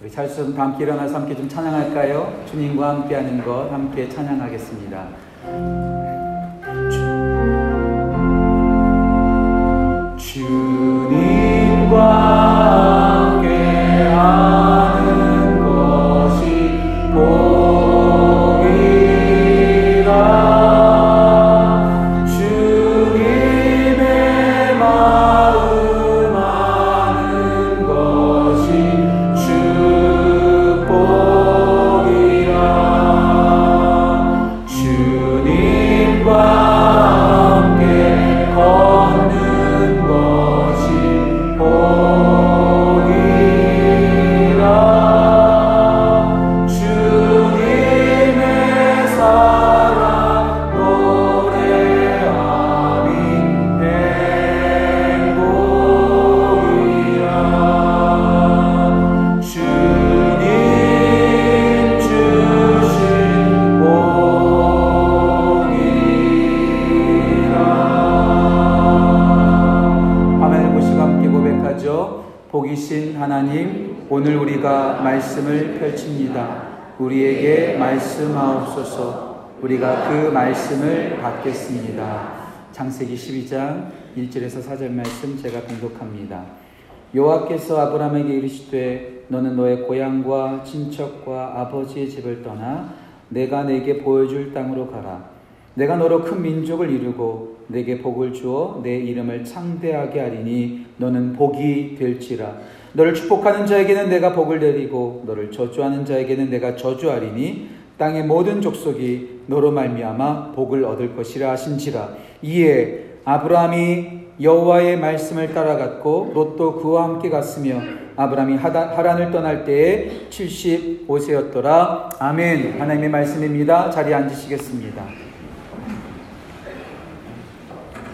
우리 찰수 다 함께 일어나서 함께 좀 찬양할까요? 주님과 함께하는 것 함께 찬양하겠습니다. 그 말씀을 받겠습니다. 창세기 12장 1절에서 4절 말씀 제가 공독합니다. 여호와께서 아브라함에게 이르시되 너는 너의 고향과 친척과 아버지의 집을 떠나 내가 내게 보여줄 땅으로 가라. 내가 너로 큰 민족을 이루고 내게 복을 주어 내 이름을 창대하게 하리니 너는 복이 될지라. 너를 축복하는 자에게는 내가 복을 내리고 너를 저주하는 자에게는 내가 저주하리니 땅의 모든 족속이 너로 말미암아 복을 얻을 것이라 하신지라. 이에 아브라함이 여호와의 말씀을 따라갔고 롯도 그와 함께 갔으며 아브라함이 하란을 떠날 때에 75세였더라. 아멘. 하나님의 말씀입니다. 자리에 앉으시겠습니다.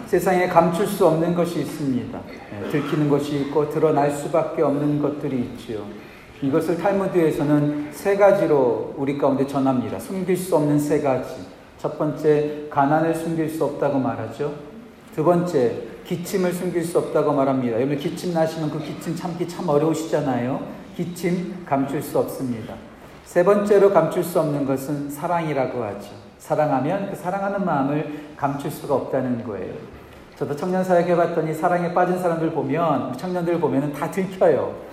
세상에 감출 수 없는 것이 있습니다. 예, 들키는 것이 있고 드러날 수밖에 없는 것들이 있지요. 이것을 탈무드에서는 세 가지로 우리 가운데 전합니다. 숨길 수 없는 세 가지. 첫 번째, 가난을 숨길 수 없다고 말하죠. 두 번째, 기침을 숨길 수 없다고 말합니다. 여러분 기침 나시면 그 기침 참기 참 어려우시잖아요. 기침 감출 수 없습니다. 세 번째로 감출 수 없는 것은 사랑이라고 하죠. 사랑하면 그 사랑하는 마음을 감출 수가 없다는 거예요. 저도 청년 사역 해 봤더니 사랑에 빠진 사람들 보면 청년들 보면은 다 들켜요.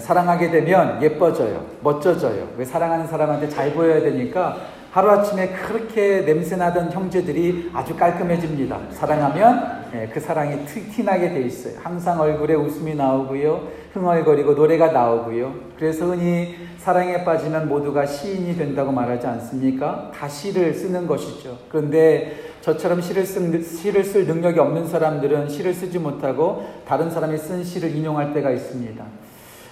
사랑하게 되면 예뻐져요, 멋져져요. 왜 사랑하는 사람한테 잘 보여야 되니까 하루아침에 그렇게 냄새나던 형제들이 아주 깔끔해집니다. 사랑하면 예, 그 사랑이 티나게 돼 있어요. 항상 얼굴에 웃음이 나오고요. 흥얼거리고 노래가 나오고요. 그래서 흔히 사랑에 빠지면 모두가 시인이 된다고 말하지 않습니까? 다 시를 쓰는 것이죠. 그런데 저처럼 시를, 쓴, 시를 쓸 능력이 없는 사람들은 시를 쓰지 못하고 다른 사람이 쓴 시를 인용할 때가 있습니다.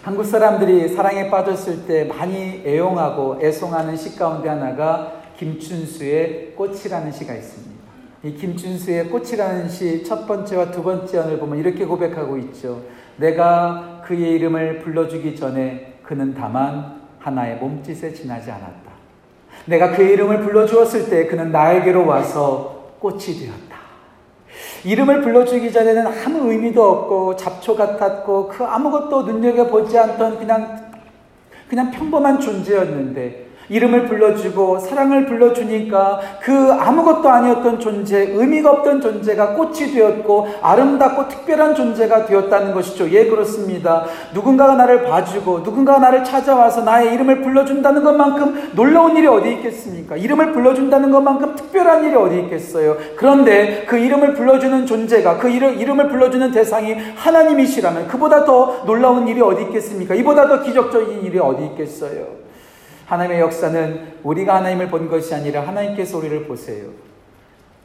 한국 사람들이 사랑에 빠졌을 때 많이 애용하고 애송하는 시 가운데 하나가 김춘수의 꽃이라는 시가 있습니다. 이 김춘수의 꽃이라는 시 첫 번째와 두 번째 언을 보면 이렇게 고백하고 있죠. 내가 그의 이름을 불러주기 전에 그는 다만 하나의 몸짓에 지나지 않았다. 내가 그의 이름을 불러주었을 때 그는 나에게로 와서 꽃이 되었다. 이름을 불러주기 전에는 아무 의미도 없고 잡초 같았고 그 아무것도 눈여겨보지 않던 그냥 그냥 평범한 존재였는데 이름을 불러주고 사랑을 불러주니까 그 아무것도 아니었던 존재, 의미가 없던 존재가 꽃이 되었고 아름답고 특별한 존재가 되었다는 것이죠. 예, 그렇습니다. 누군가가 나를 봐주고 누군가가 나를 찾아와서 나의 이름을 불러준다는 것만큼 놀라운 일이 어디 있겠습니까? 이름을 불러준다는 것만큼 특별한 일이 어디 있겠어요? 그런데 그 이름을 불러주는 존재가 그 이름, 이름을 불러주는 대상이 하나님이시라면 그보다 더 놀라운 일이 어디 있겠습니까? 이보다 더 기적적인 일이 어디 있겠어요? 하나님의 역사는 우리가 하나님을 본 것이 아니라 하나님께서 우리를 보세요.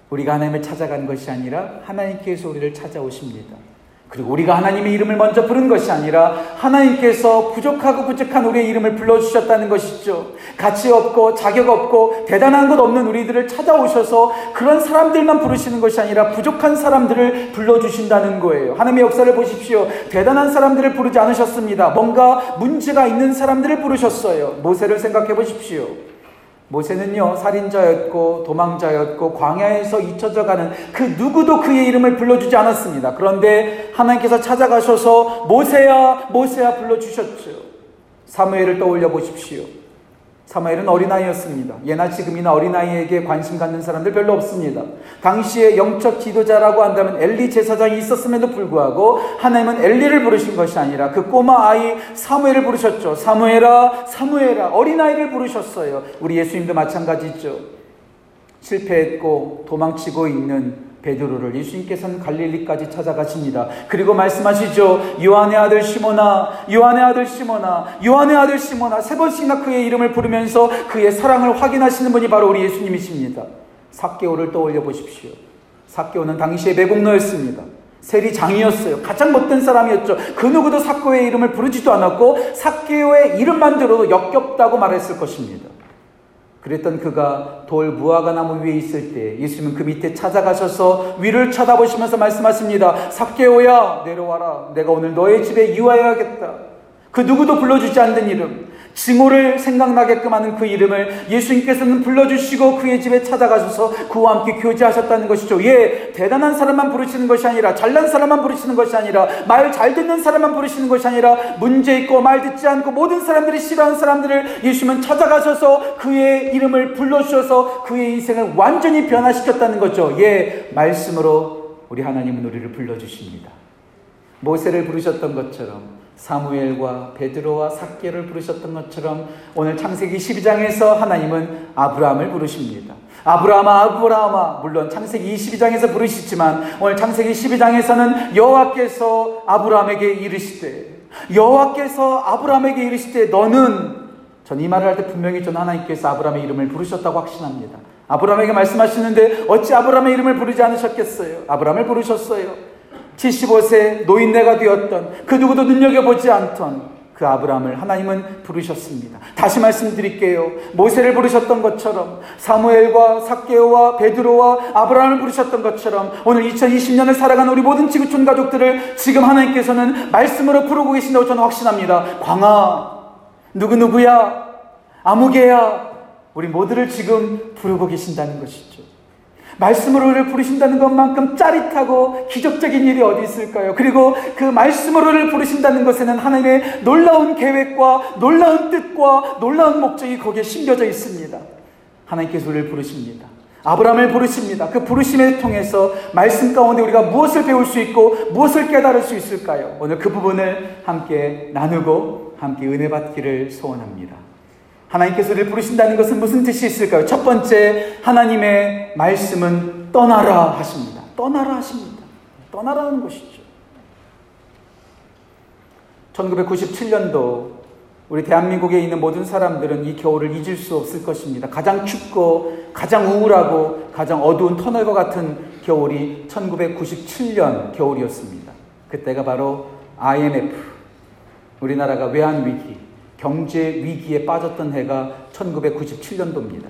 우리가 하나님을 찾아간 것이 아니라 하나님께서 우리를 찾아오십니다. 그리고 우리가 하나님의 이름을 먼저 부른 것이 아니라 하나님께서 부족하고 부족한 우리의 이름을 불러주셨다는 것이죠. 가치 없고 자격 없고 대단한 것 없는 우리들을 찾아오셔서 그런 사람들만 부르시는 것이 아니라 부족한 사람들을 불러주신다는 거예요. 하나님의 역사를 보십시오. 대단한 사람들을 부르지 않으셨습니다. 뭔가 문제가 있는 사람들을 부르셨어요. 모세를 생각해 보십시오. 모세는요, 살인자였고, 도망자였고, 광야에서 잊혀져 가는 그 누구도 그의 이름을 불러주지 않았습니다. 그런데 하나님께서 찾아가셔서 모세야, 모세야 불러주셨죠. 사무엘을 떠올려 보십시오. 사무엘은 어린아이였습니다. 예나 지금이나 어린아이에게 관심 갖는 사람들 별로 없습니다. 당시에 영적 지도자라고 한다면 엘리 제사장이 있었음에도 불구하고 하나님은 엘리를 부르신 것이 아니라 그 꼬마 아이 사무엘을 부르셨죠. 사무엘아, 사무엘아, 어린아이를 부르셨어요. 우리 예수님도 마찬가지죠. 실패했고 도망치고 있는 베드로를 예수님께서는 갈릴리까지 찾아가십니다. 그리고 말씀하시죠. 요한의 아들 시모나, 요한의 아들 시모나, 요한의 아들 시모나 세 번씩이나 그의 이름을 부르면서 그의 사랑을 확인하시는 분이 바로 우리 예수님이십니다. 사개오를 떠올려 보십시오. 사개오는 당시의 매국노였습니다. 세리장이었어요. 가장 못된 사람이었죠. 그 누구도 사개오의 이름을 부르지도 않았고 사개오의 이름만 들어도 역겹다고 말했을 것입니다. 그랬던 그가 돌 무화과 나무 위에 있을 때 예수님은 그 밑에 찾아가셔서 위를 쳐다보시면서 말씀하십니다. 삭개오야 내려와라. 내가 오늘 너의 집에 유하여야겠다. 그 누구도 불러주지 않는 이름. 증오를 생각나게끔 하는 그 이름을 예수님께서는 불러주시고 그의 집에 찾아가셔서 그와 함께 교제하셨다는 것이죠. 예, 대단한 사람만 부르시는 것이 아니라 잘난 사람만 부르시는 것이 아니라 말 잘 듣는 사람만 부르시는 것이 아니라 문제 있고 말 듣지 않고 모든 사람들이 싫어하는 사람들을 예수님은 찾아가셔서 그의 이름을 불러주셔서 그의 인생을 완전히 변화시켰다는 거죠. 예, 말씀으로 우리 하나님은 우리를 불러주십니다. 모세를 부르셨던 것처럼 사무엘과 베드로와 삭개를 부르셨던 것처럼 오늘 창세기 12장에서 하나님은 아브라함을 부르십니다. 아브라함아 아브라함아 물론 창세기 22장에서 부르시지만 오늘 창세기 12장에서는 여호와께서 아브라함에게 이르시되 여호와께서 아브라함에게 이르시되 너는 전 이 말을 할 때 분명히 전 하나님께서 아브라함의 이름을 부르셨다고 확신합니다. 아브라함에게 말씀하시는데 어찌 아브라함의 이름을 부르지 않으셨겠어요? 아브라함을 부르셨어요. 75세 노인네가 되었던 그 누구도 눈여겨보지 않던 그 아브라함을 하나님은 부르셨습니다. 다시 말씀드릴게요. 모세를 부르셨던 것처럼 사무엘과 삭개오와 베드로와 아브라함을 부르셨던 것처럼 오늘 2020년을 살아가는 우리 모든 지구촌 가족들을 지금 하나님께서는 말씀으로 부르고 계신다고 저는 확신합니다. 광아 누구누구야 아무개야 우리 모두를 지금 부르고 계신다는 것이죠. 말씀으로 를 부르신다는 것만큼 짜릿하고 기적적인 일이 어디 있을까요? 그리고 그 말씀으로 를 부르신다는 것에는 하나님의 놀라운 계획과 놀라운 뜻과 놀라운 목적이 거기에 심겨져 있습니다. 하나님께서 우리를 부르십니다. 아브라함을 부르십니다. 그 부르심을 통해서 말씀 가운데 우리가 무엇을 배울 수 있고 무엇을 깨달을 수 있을까요? 오늘 그 부분을 함께 나누고 함께 은혜 받기를 소원합니다. 하나님께서 우리를 부르신다는 것은 무슨 뜻이 있을까요? 첫 번째, 하나님의 말씀은 떠나라 하십니다. 떠나라 하십니다. 떠나라는 것이죠. 1997년도 우리 대한민국에 있는 모든 사람들은 이 겨울을 잊을 수 없을 것입니다. 가장 춥고 가장 우울하고 가장 어두운 터널과 같은 겨울이 1997년 겨울이었습니다. 그때가 바로 IMF, 우리나라가 외환 위기, 경제 위기에 빠졌던 해가 1997년도입니다.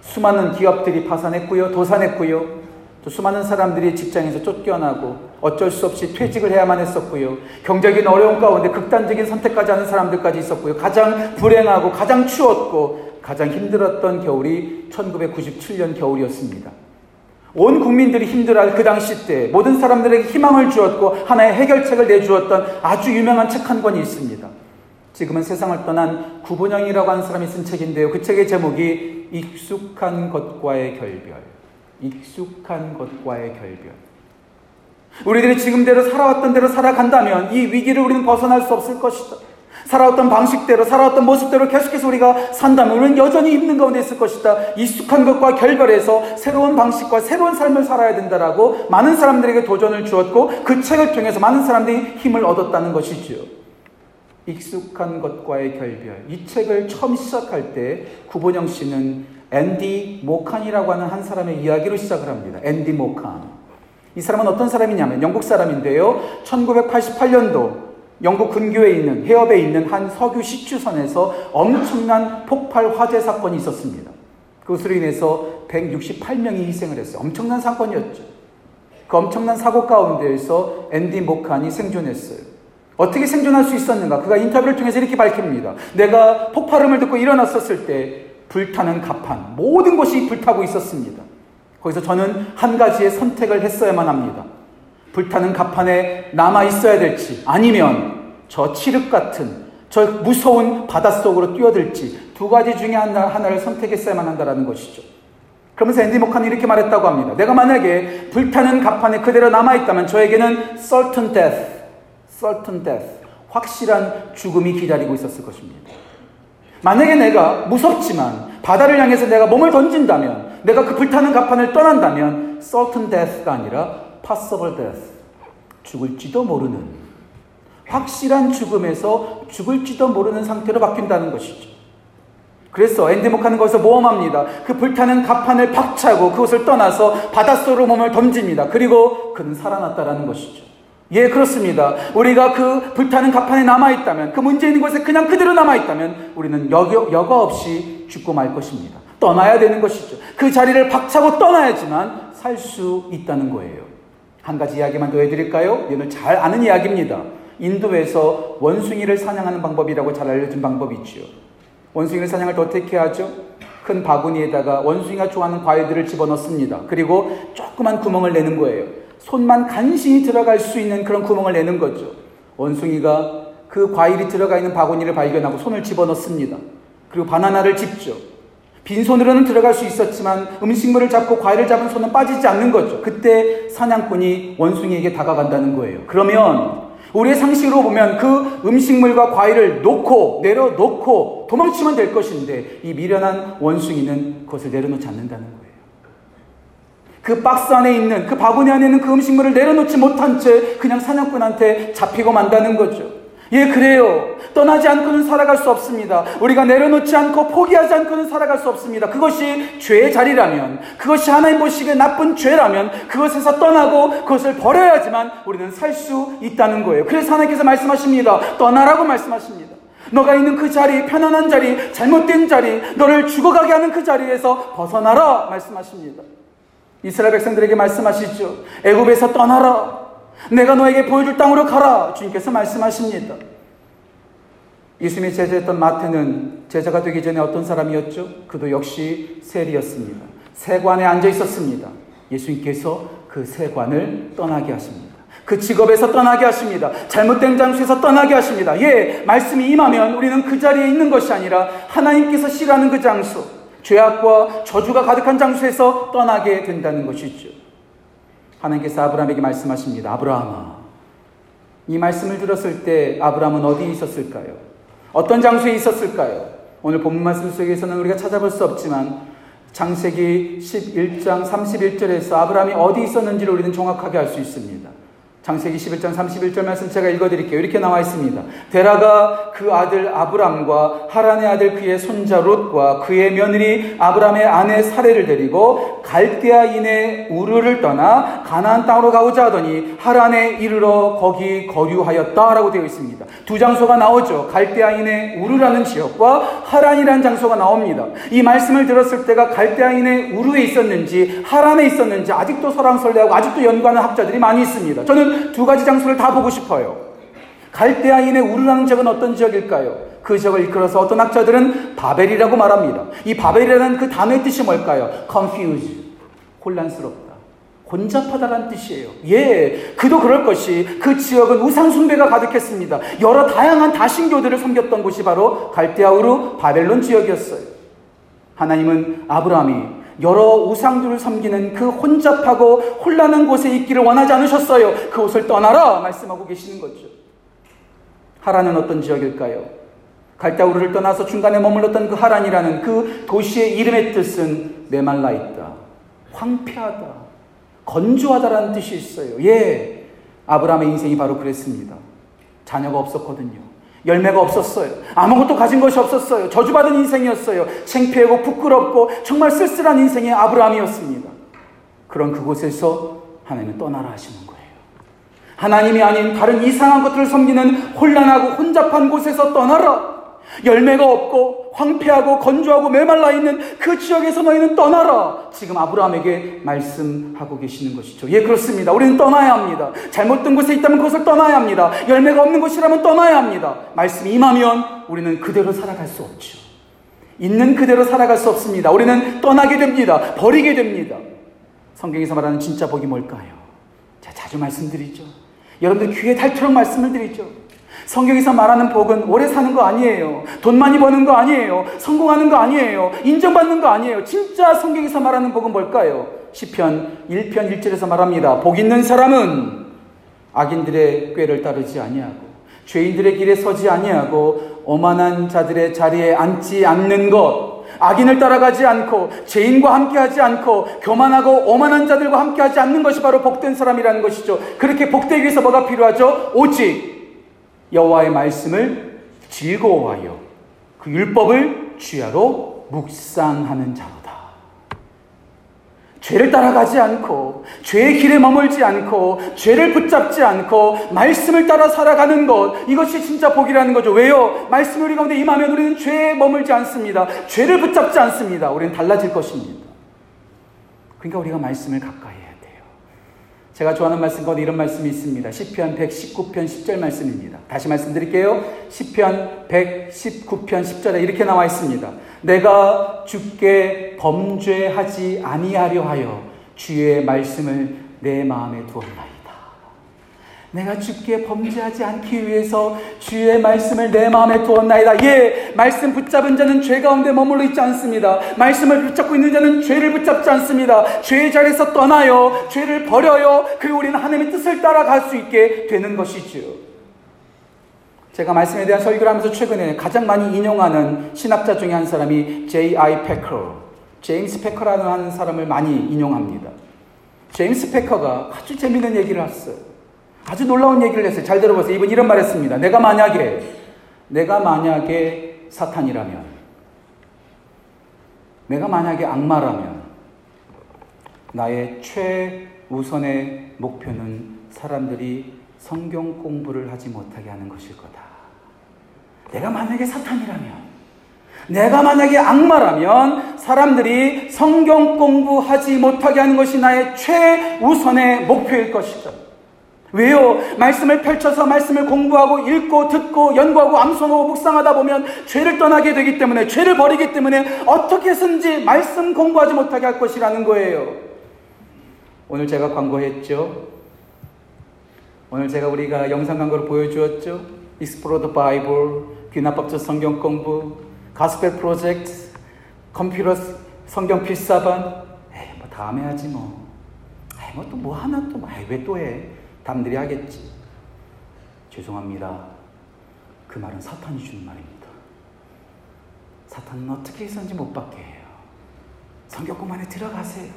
수많은 기업들이 파산했고요, 도산했고요. 또 수많은 사람들이 직장에서 쫓겨나고 어쩔 수 없이 퇴직을 해야만 했었고요. 경제적인 어려움 가운데 극단적인 선택까지 하는 사람들까지 있었고요. 가장 불행하고 가장 추웠고 가장 힘들었던 겨울이 1997년 겨울이었습니다. 온 국민들이 힘들어할 그 당시 때 모든 사람들에게 희망을 주었고 하나의 해결책을 내주었던 아주 유명한 책 한 권이 있습니다. 지금은 세상을 떠난 구본영이라고 하는 사람이 쓴 책인데요. 그 책의 제목이 익숙한 것과의 결별. 익숙한 것과의 결별. 우리들이 지금대로 살아왔던 대로 살아간다면 이 위기를 우리는 벗어날 수 없을 것이다. 살아왔던 방식대로, 살아왔던 모습대로 계속해서 우리가 산다면 우리는 여전히 힘든 가운데 있을 것이다. 익숙한 것과 결별해서 새로운 방식과 새로운 삶을 살아야 된다라고 많은 사람들에게 도전을 주었고 그 책을 통해서 많은 사람들이 힘을 얻었다는 것이지요. 익숙한 것과의 결별. 이 책을 처음 시작할 때 구본영 씨는 앤디 모칸이라고 하는 한 사람의 이야기로 시작을 합니다. 앤디 모칸. 이 사람은 어떤 사람이냐면 영국 사람인데요. 1988년도 영국 근교에 있는 해협에 있는 한 석유 시추선에서 엄청난 폭발 화재 사건이 있었습니다. 그것으로 인해서 168명이 희생을 했어요. 엄청난 사건이었죠. 그 엄청난 사고 가운데에서 앤디 모칸이 생존했어요. 어떻게 생존할 수 있었는가? 그가 인터뷰를 통해서 이렇게 밝힙니다. 내가 폭발음을 듣고 일어났었을 때 불타는 가판, 모든 것이 불타고 있었습니다. 거기서 저는 한 가지의 선택을 했어야만 합니다. 불타는 가판에 남아 있어야 될지, 아니면 저 칠흑 같은, 저 무서운 바닷속으로 뛰어들지 두 가지 중에 하나, 하나를 선택했어야만 한다는 것이죠. 그러면서 앤디 모칸이 이렇게 말했다고 합니다. 내가 만약에 불타는 갑판에 그대로 남아있다면 저에게는 certain death, certain death, 확실한 죽음이 기다리고 있었을 것입니다. 만약에 내가 무섭지만 바다를 향해서 내가 몸을 던진다면, 내가 그 불타는 갑판을 떠난다면, certain death가 아니라 possible death, 죽을지도 모르는 확실한 죽음에서 죽을지도 모르는 상태로 바뀐다는 것이죠. 그래서 엔데모카는 거기서 모험합니다. 그 불타는 갑판을 박차고 그곳을 떠나서 바닷속으로 몸을 던집니다. 그리고 그는 살아났다라는 것이죠. 예, 그렇습니다. 우리가 그 불타는 갑판에 남아있다면, 그 문제 있는 곳에 그냥 그대로 남아있다면, 우리는 여겨, 여과 없이 죽고 말 것입니다. 떠나야 되는 것이죠. 그 자리를 박차고 떠나야지만 살 수 있다는 거예요. 한 가지 이야기만 더 해드릴까요? 이는 잘 아는 이야기입니다. 인도에서 원숭이를 사냥하는 방법이라고 잘 알려진 방법이 있죠. 원숭이를 사냥할 때 어떻게 하죠? 큰 바구니에다가 원숭이가 좋아하는 과일들을 집어넣습니다. 그리고 조그만 구멍을 내는 거예요. 손만 간신히 들어갈 수 있는 그런 구멍을 내는 거죠. 원숭이가 그 과일이 들어가 있는 바구니를 발견하고 손을 집어넣습니다. 그리고 바나나를 집죠. 빈손으로는 들어갈 수 있었지만 음식물을 잡고 과일을 잡은 손은 빠지지 않는 거죠. 그때 사냥꾼이 원숭이에게 다가간다는 거예요. 그러면 우리의 상식으로 보면 그 음식물과 과일을 놓고 내려놓고 도망치면 될 것인데 이 미련한 원숭이는 그것을 내려놓지 않는다는 거예요. 그 박스 안에 있는 그 바구니 안에 있는 그 음식물을 내려놓지 못한 채 그냥 사냥꾼한테 잡히고 만다는 거죠. 예, 그래요. 떠나지 않고는 살아갈 수 없습니다. 우리가 내려놓지 않고 포기하지 않고는 살아갈 수 없습니다. 그것이 죄의 자리라면, 그것이 하나님 보시기에 나쁜 죄라면, 그것에서 떠나고 그것을 버려야지만 우리는 살 수 있다는 거예요. 그래서 하나님께서 말씀하십니다. 떠나라고 말씀하십니다. 너가 있는 그 자리, 편안한 자리, 잘못된 자리, 너를 죽어가게 하는 그 자리에서 벗어나라 말씀하십니다. 이스라엘 백성들에게 말씀하시죠. 애굽에서 떠나라. 내가 너에게 보여줄 땅으로 가라. 주님께서 말씀하십니다. 예수님이 제자였던 마태는 제자가 되기 전에 어떤 사람이었죠? 그도 역시 세리였습니다. 세관에 앉아 있었습니다. 예수님께서 그 세관을 떠나게 하십니다. 그 직업에서 떠나게 하십니다. 잘못된 장소에서 떠나게 하십니다. 예, 말씀이 임하면 우리는 그 자리에 있는 것이 아니라 하나님께서 싫어하는 그 장소, 죄악과 저주가 가득한 장소에서 떠나게 된다는 것이죠. 하나님께서 아브라함에게 말씀하십니다. 아브라함아. 이 말씀을 들었을 때 아브라함은 어디에 있었을까요? 어떤 장소에 있었을까요? 오늘 본문 말씀 속에서는 우리가 찾아볼 수 없지만 장세기 11장 31절에서 아브라함이 어디 있었는지를 우리는 정확하게 알 수 있습니다. 장세기 11장 31절 말씀 제가 읽어드릴게요. 이렇게 나와 있습니다. 데라가 그 아들 아브람과 하란의 아들 그의 손자 롯과 그의 며느리 아브람의 아내 사례를 데리고 갈대아인의 우르를 떠나 가나안 땅으로 가고자 하더니 하란에 이르러 거기 거류하였다라고 되어 있습니다. 두 장소가 나오죠. 갈대아인의 우르라는 지역과 하란이라는 장소가 나옵니다. 이 말씀을 들었을 때가 갈대아인의 우르에 있었는지 하란에 있었는지 아직도 설왕설래하고 아직도 연구하는 학자들이 많이 있습니다. 저는 두 가지 장소를 다 보고 싶어요. 갈대아인의 우르라는 지역은 어떤 지역일까요? 그 지역을 이끌어서 어떤 학자들은 바벨이라고 말합니다. 이 바벨이라는 그 단어의 뜻이 뭘까요? confuse. 혼란스럽다. 혼잡하다라는 뜻이에요. 예, 그도 그럴 것이 그 지역은 우상숭배가 가득했습니다. 여러 다양한 다신교들을 섬겼던 곳이 바로 갈대아우르 바벨론 지역이었어요. 하나님은 아브라함이 여러 우상들을 섬기는 그 혼잡하고 혼란한 곳에 있기를 원하지 않으셨어요. 그곳을 떠나라 말씀하고 계시는 거죠. 하란은 어떤 지역일까요? 갈다우르를 떠나서 중간에 머물렀던 그 하란이라는 그 도시의 이름의 뜻은 메말라 있다. 황폐하다. 건조하다라는 뜻이 있어요. 예. 아브라함의 인생이 바로 그랬습니다. 자녀가 없었거든요. 열매가 없었어요. 아무것도 가진 것이 없었어요. 저주받은 인생이었어요. 창피하고 부끄럽고 정말 쓸쓸한 인생의 아브라함이었습니다. 그런 그곳에서 하나님은 떠나라 하시는 거예요. 하나님이 아닌 다른 이상한 것들을 섬기는 혼란하고 혼잡한 곳에서 떠나라. 열매가 없고 황폐하고 건조하고 메말라 있는 그 지역에서 너희는 떠나라. 지금 아브라함에게 말씀하고 계시는 것이죠. 예, 그렇습니다. 우리는 떠나야 합니다. 잘못된 곳에 있다면 그것을 떠나야 합니다. 열매가 없는 곳이라면 떠나야 합니다. 말씀이 임하면 우리는 그대로 살아갈 수 없죠. 있는 그대로 살아갈 수 없습니다. 우리는 떠나게 됩니다. 버리게 됩니다. 성경에서 말하는 진짜 복이 뭘까요? 제가 자주 말씀드리죠. 여러분들 귀에 닳도록 말씀을 드리죠. 성경에서 말하는 복은 오래 사는 거 아니에요. 돈 많이 버는 거 아니에요. 성공하는 거 아니에요. 인정받는 거 아니에요. 진짜 성경에서 말하는 복은 뭘까요? 시편 1편 1절에서 말합니다. 복 있는 사람은 악인들의 꾀를 따르지 아니하고 죄인들의 길에 서지 아니하고 오만한 자들의 자리에 앉지 않는 것 악인을 따라가지 않고 죄인과 함께하지 않고 교만하고 오만한 자들과 함께하지 않는 것이 바로 복된 사람이라는 것이죠. 그렇게 복되기 위해서 뭐가 필요하죠? 오직 여호와의 말씀을 즐거워하여 그 율법을 주야로 묵상하는 자로. 죄를 따라가지 않고 죄의 길에 머물지 않고 죄를 붙잡지 않고 말씀을 따라 살아가는 것 이것이 진짜 복이라는 거죠. 왜요? 말씀이 우리 가운데 임하면 우리는 죄에 머물지 않습니다. 죄를 붙잡지 않습니다. 우리는 달라질 것입니다. 그러니까 우리가 말씀을 가까이. 제가 좋아하는 말씀 가운데 이런 말씀이 있습니다. 시편 119편 10절 말씀입니다. 다시 말씀드릴게요. 시편 119편 10절에 이렇게 나와 있습니다. 내가 주께 범죄하지 아니하려 하여 주의 말씀을 내 마음에 두었나이다. 내가 주께 범죄하지 않기 위해서 주의 말씀을 내 마음에 두었나이다. 예, 말씀 붙잡은 자는 죄 가운데 머물러 있지 않습니다. 말씀을 붙잡고 있는 자는 죄를 붙잡지 않습니다. 죄의 자리에서 떠나요. 죄를 버려요. 그리고 우리는 하나님의 뜻을 따라갈 수 있게 되는 것이죠. 제가 말씀에 대한 설교를 하면서 최근에 가장 많이 인용하는 신학자 중에 한 사람이 J.I. 페커, 제임스 페커라는 하는 사람을 많이 인용합니다. 제임스 페커가 아주 재미있는 얘기를 했어요. 아주 놀라운 얘기를 했어요. 잘 들어보세요. 이분 이런 말 했습니다. 내가 만약에, 내가 만약에 사탄이라면, 내가 만약에 악마라면, 나의 최우선의 목표는 사람들이 성경 공부를 하지 못하게 하는 것일 거다. 내가 만약에 사탄이라면, 내가 만약에 악마라면 사람들이 성경 공부하지 못하게 하는 것이 나의 최우선의 목표일 것이죠. 왜요? 말씀을 펼쳐서 말씀을 공부하고 읽고 듣고 연구하고 암송하고 묵상하다 보면 죄를 떠나게 되기 때문에 죄를 버리기 때문에 어떻게 해서든지 말씀 공부하지 못하게 할 것이라는 거예요. 오늘 제가 광고했죠. 오늘 제가 우리가 영상 광고를 보여주었죠. The Bible, 귀납법적 성경 공부, 가스펠 프로젝트, 컴퓨터 성경 필사반. 에이, 뭐 다음에 하지 뭐. 에이, 뭐또 뭐 하나 또, 뭐, 왜또 해? 남들이 하겠지. 죄송합니다. 그 말은 사탄이 주는 말입니다. 사탄은 어떻게 해서인지 못 받게 해요. 성경공 안에 들어가세요.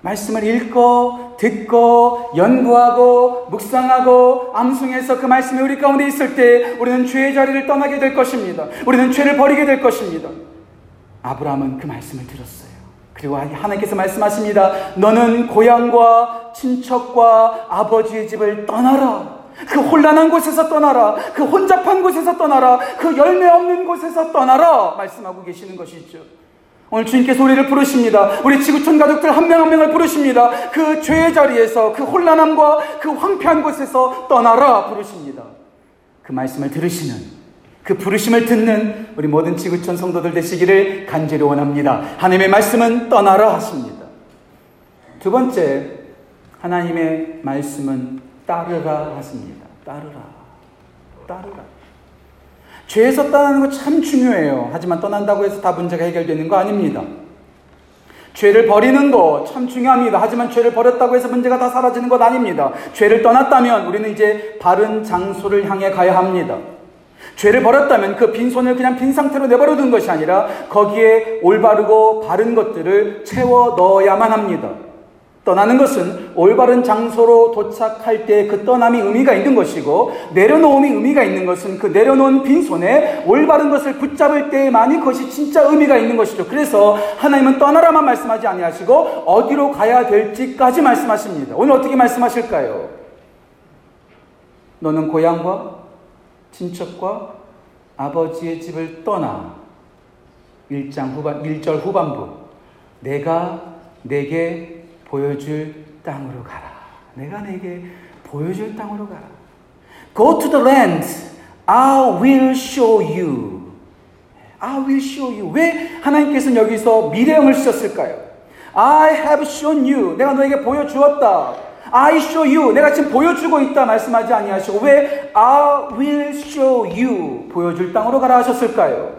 말씀을 읽고 듣고 연구하고 묵상하고 암송해서 그 말씀이 우리 가운데 있을 때 우리는 죄의 자리를 떠나게 될 것입니다. 우리는 죄를 버리게 될 것입니다. 아브라함은 그 말씀을 들었어요. 그리고 하나님께서 말씀하십니다. 너는 고향과 친척과 아버지의 집을 떠나라. 그 혼란한 곳에서 떠나라. 그 혼잡한 곳에서 떠나라. 그 열매 없는 곳에서 떠나라. 말씀하고 계시는 것이죠. 오늘 주님께서 우리를 부르십니다. 우리 지구촌 가족들 한 명한 한 명을 부르십니다. 그 죄의 자리에서 그 혼란함과 그 황폐한 곳에서 떠나라 부르십니다. 그 말씀을 들으시는 그 부르심을 듣는 우리 모든 지구촌 성도들 되시기를 간절히 원합니다. 하나님의 말씀은 떠나라 하십니다. 두 번째, 하나님의 말씀은 따르라 하십니다. 따르라. 따르라. 죄에서 떠나는 거 참 중요해요. 하지만 떠난다고 해서 다 문제가 해결되는 거 아닙니다. 죄를 버리는 거 참 중요합니다. 하지만 죄를 버렸다고 해서 문제가 다 사라지는 것 아닙니다. 죄를 떠났다면 우리는 이제 바른 장소를 향해 가야 합니다. 죄를 버렸다면 그 빈손을 그냥 빈 상태로 내버려 둔 것이 아니라 거기에 올바르고 바른 것들을 채워 넣어야만 합니다. 떠나는 것은 올바른 장소로 도착할 때 그 떠남이 의미가 있는 것이고 내려놓음이 의미가 있는 것은 그 내려놓은 빈손에 올바른 것을 붙잡을 때만이 그것이 진짜 의미가 있는 것이죠. 그래서 하나님은 떠나라만 말씀하지 아니하시고 어디로 가야 될지까지 말씀하십니다. 오늘 어떻게 말씀하실까요? 너는 고향과 친척과 아버지의 집을 떠나 1장 후반 1절 후반부 내가 내게 보여줄 땅으로 가라. 내가 내게 보여줄 땅으로 가라. Go to the land. I will show you. I will show you. 왜 하나님께서는 여기서 미래형을 쓰셨을까요? I have shown you. 내가 너에게 보여주었다. I show you. 내가 지금 보여주고 있다 말씀하지 아니하시고 왜 I will show you 보여줄 땅으로 가라 하셨을까요?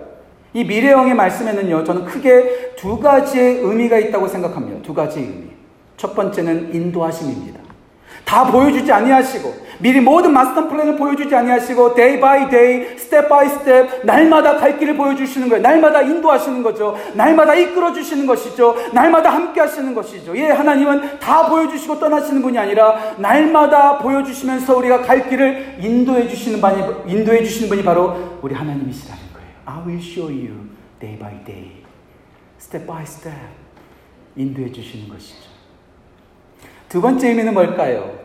이 미래형의 말씀에는요. 저는 크게 두 가지의 의미가 있다고 생각합니다. 두 가지의 의미. 첫 번째는 인도하심입니다. 다 보여주지 아니하시고 미리 모든 마스터 플랜을 보여주지 아니하시고 day by day, step by step 날마다 갈 길을 보여주시는 거예요. 날마다 인도하시는 거죠. 날마다 이끌어 주시는 것이죠. 날마다 함께 하시는 것이죠. 예, 하나님은 다 보여주시고 떠나시는 분이 아니라 날마다 보여주시면서 우리가 갈 길을 인도해 주시는 분이 인도해 주시는 분이 바로 우리 하나님이시라는 거예요. I will show you day by day, step by step 인도해 주시는 것이죠. 두 번째 의미는 뭘까요?